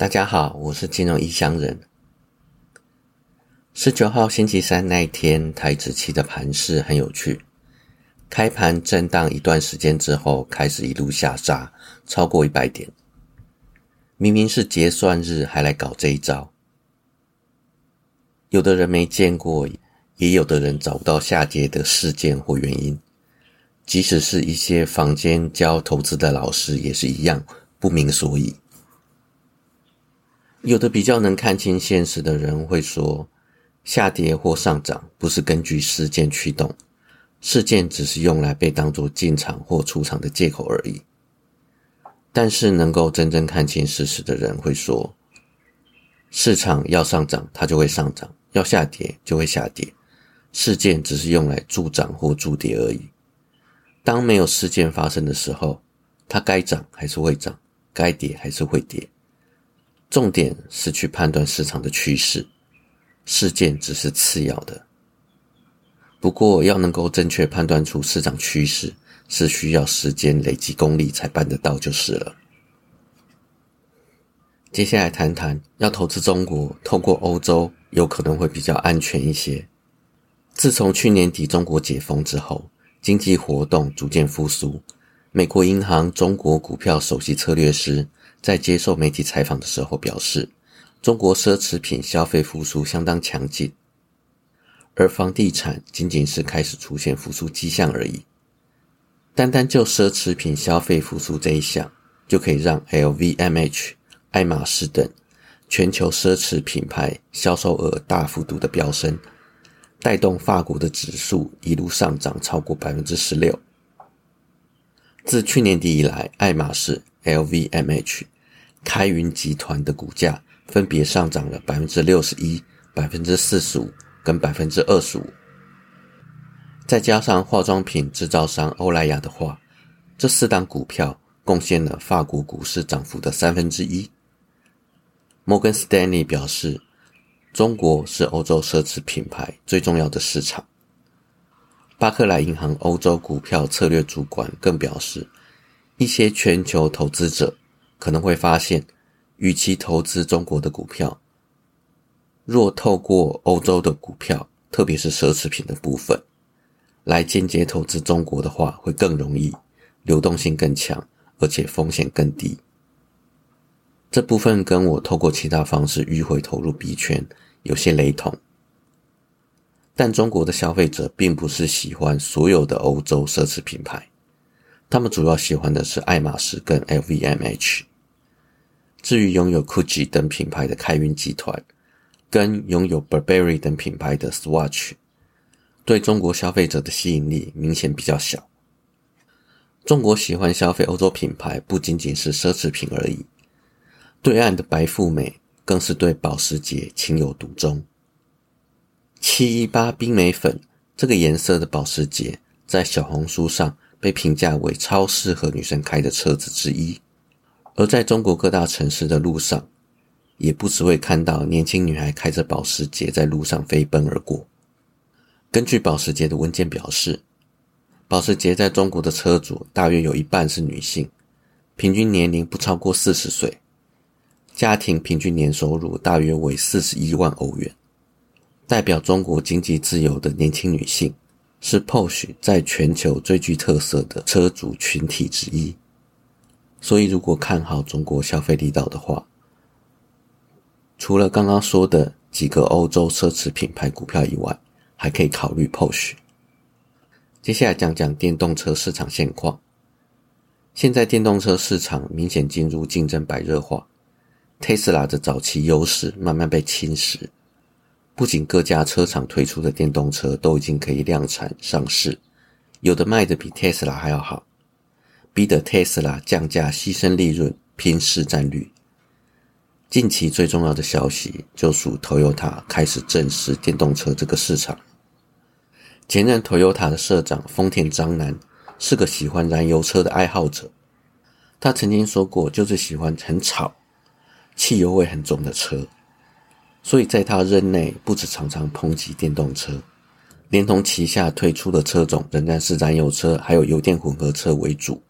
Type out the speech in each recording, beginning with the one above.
大家好，我是金融异乡人。十九号星期三那一天，台指期的盘势很有趣，开盘震荡一段时间之后，开始一路下杀，超过一百点。明明是结算日，还来搞这一招。有的人没见过，也有的人找不到下跌的事件或原因。即使是一些坊间教投资的老师，也是一样不明所以。有的比较能看清现实的人会说，下跌或上涨不是根据事件驱动，事件只是用来被当作进场或出场的借口而已。但是能够真正看清事实的人会说，市场要上涨它就会上涨，要下跌就会下跌，事件只是用来助涨或助跌而已。当没有事件发生的时候，它该涨还是会涨，该跌还是会跌。重点是去判断市场的趋势，事件只是次要的。不过，要能够正确判断出市场趋势，是需要时间累积功力才办得到就是了。接下来谈谈，要投资中国，透过欧洲有可能会比较安全一些。自从去年底中国解封之后，经济活动逐渐复苏，美国银行中国股票首席策略师。在接受媒体采访的时候表示，中国奢侈品消费复苏相当强劲，而房地产仅仅是开始出现复苏迹象而已。单单就奢侈品消费复苏这一项，就可以让 LVMH、爱马仕等全球奢侈品牌销售额大幅度的飙升，带动法国的指数一路上涨超过百分之十六。自去年底以来，爱马仕。LVMH、开云集团的股价分别上涨了百分之六十一、百分之四十五跟百分之二十五。再加上化妆品制造商欧莱雅的话，这四档股票贡献了法国股市涨幅的三分之一。摩根斯丹利表示，中国是欧洲奢侈品牌最重要的市场。巴克莱银行欧洲股票策略主管更表示。一些全球投资者可能会发现，与其投资中国的股票，若透过欧洲的股票，特别是奢侈品的部分，来间接投资中国的话，会更容易，流动性更强，而且风险更低。这部分跟我透过其他方式迂回投入币圈有些雷同，但中国的消费者并不是喜欢所有的欧洲奢侈品牌。他们主要喜欢的是爱马仕跟 LVMH。至于拥有 Gucci 等品牌的开云集团，跟拥有 Burberry 等品牌的 Swatch，对中国消费者的吸引力明显比较小。中国喜欢消费欧洲品牌，不仅仅是奢侈品而已。对岸的白富美更是对保时捷情有独钟。七一八冰美粉这个颜色的保时捷，在小红书上。被评价为超适合女生开的车子之一，而在中国各大城市的路上，也不只会看到年轻女孩开着保时捷在路上飞奔而过。根据保时捷的文件表示，保时捷在中国的车主大约有一半是女性，平均年龄不超过四十岁，家庭平均年收入大约为四十一万欧元，代表中国经济自由的年轻女性。是 Porsche 在全球最具特色的车主群体之一，所以如果看好中国消费力道的话，除了刚刚说的几个欧洲奢侈品牌股票以外，还可以考虑 Porsche。接下来讲讲电动车市场现况。现在电动车市场明显进入竞争白热化，Tesla 的早期优势慢慢被侵蚀。不仅各家车厂推出的电动车都已经可以量产上市，有的卖的比特斯拉还要好，逼得特斯拉降价牺牲利润拼市占率。近期最重要的消息就属 Toyota 开始正视电动车这个市场。前任 Toyota 的社长丰田章男是个喜欢燃油车的爱好者，他曾经说过，就是喜欢很吵、汽油味很重的车。所以在他任内，不止常常抨击电动车，连同旗下推出的车种仍然是燃油车，还有油电混合车为主。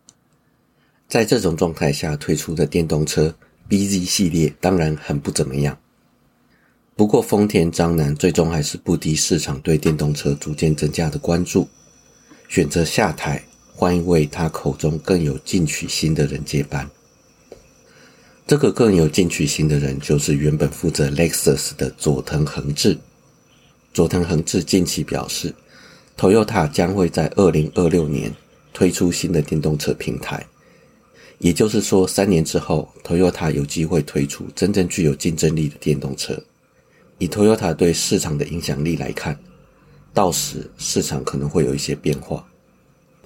在这种状态下推出的电动车，BZ 系列当然很不怎么样。不过丰田章男最终还是不敌市场对电动车逐渐增加的关注，选择下台，换一位他口中更有进取心的人接班。这个更有进取心的人，就是原本负责 Lexus 的佐藤恒志。佐藤恒志近期表示，Toyota 将会在二零二六年推出新的电动车平台，也就是说，三年之后，Toyota 有机会推出真正具有竞争力的电动车。以 Toyota 对市场的影响力来看，到时市场可能会有一些变化。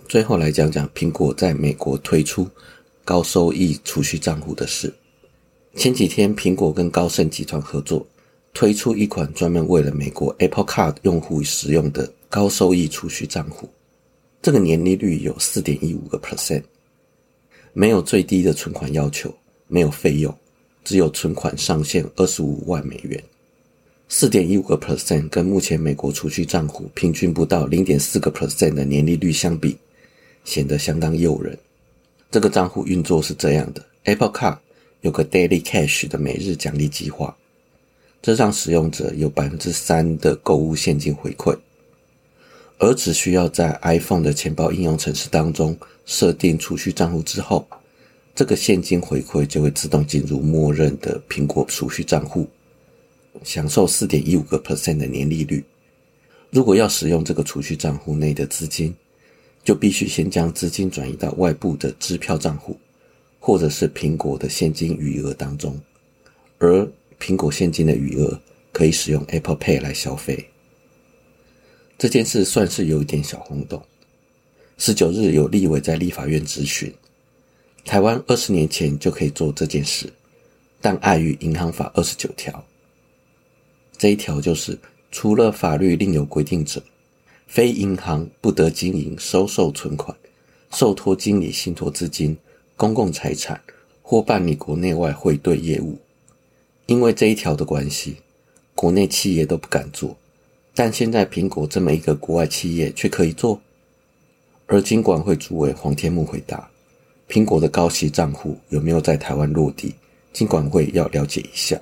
最后来讲讲苹果在美国推出高收益储蓄账户的事。前几天，苹果跟高盛集团合作，推出一款专门为了美国 Apple Card 用户使用的高收益储蓄账户。这个年利率有四点一五个 percent，没有最低的存款要求，没有费用，只有存款上限二十五万美元。四点一五个 percent 跟目前美国储蓄账户平均不到零点四个 percent 的年利率相比，显得相当诱人。这个账户运作是这样的：Apple Card。有个 Daily Cash 的每日奖励计划，这让使用者有百分之三的购物现金回馈，而只需要在 iPhone 的钱包应用程式当中设定储蓄账户之后，这个现金回馈就会自动进入默认的苹果储蓄账户，享受四点一五个 percent 的年利率。如果要使用这个储蓄账户内的资金，就必须先将资金转移到外部的支票账户。或者是苹果的现金余额当中，而苹果现金的余额可以使用 Apple Pay 来消费。这件事算是有一点小轰动。十九日有立委在立法院质询，台湾二十年前就可以做这件事，但碍于银行法二十九条，这一条就是除了法律另有规定者，非银行不得经营收受存款、受托经理信托资金。公共财产或办理国内外汇兑业务，因为这一条的关系，国内企业都不敢做。但现在苹果这么一个国外企业却可以做。而金管会主委黄天木回答：“苹果的高息账户有没有在台湾落地？金管会要了解一下。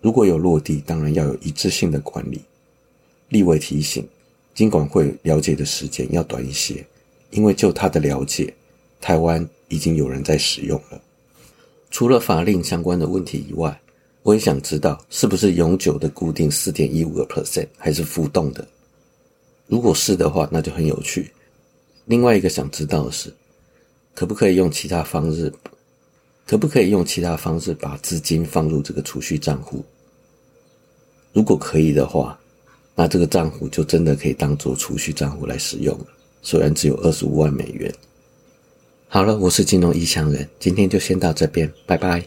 如果有落地，当然要有一致性的管理。”立委提醒，金管会了解的时间要短一些，因为就他的了解，台湾。已经有人在使用了。除了法令相关的问题以外，我也想知道是不是永久的固定四点一五个 percent，还是浮动的？如果是的话，那就很有趣。另外一个想知道的是，可不可以用其他方式？可不可以用其他方式把资金放入这个储蓄账户？如果可以的话，那这个账户就真的可以当做储蓄账户来使用了。虽然只有二十五万美元。好了，我是金融异乡人，今天就先到这边，拜拜。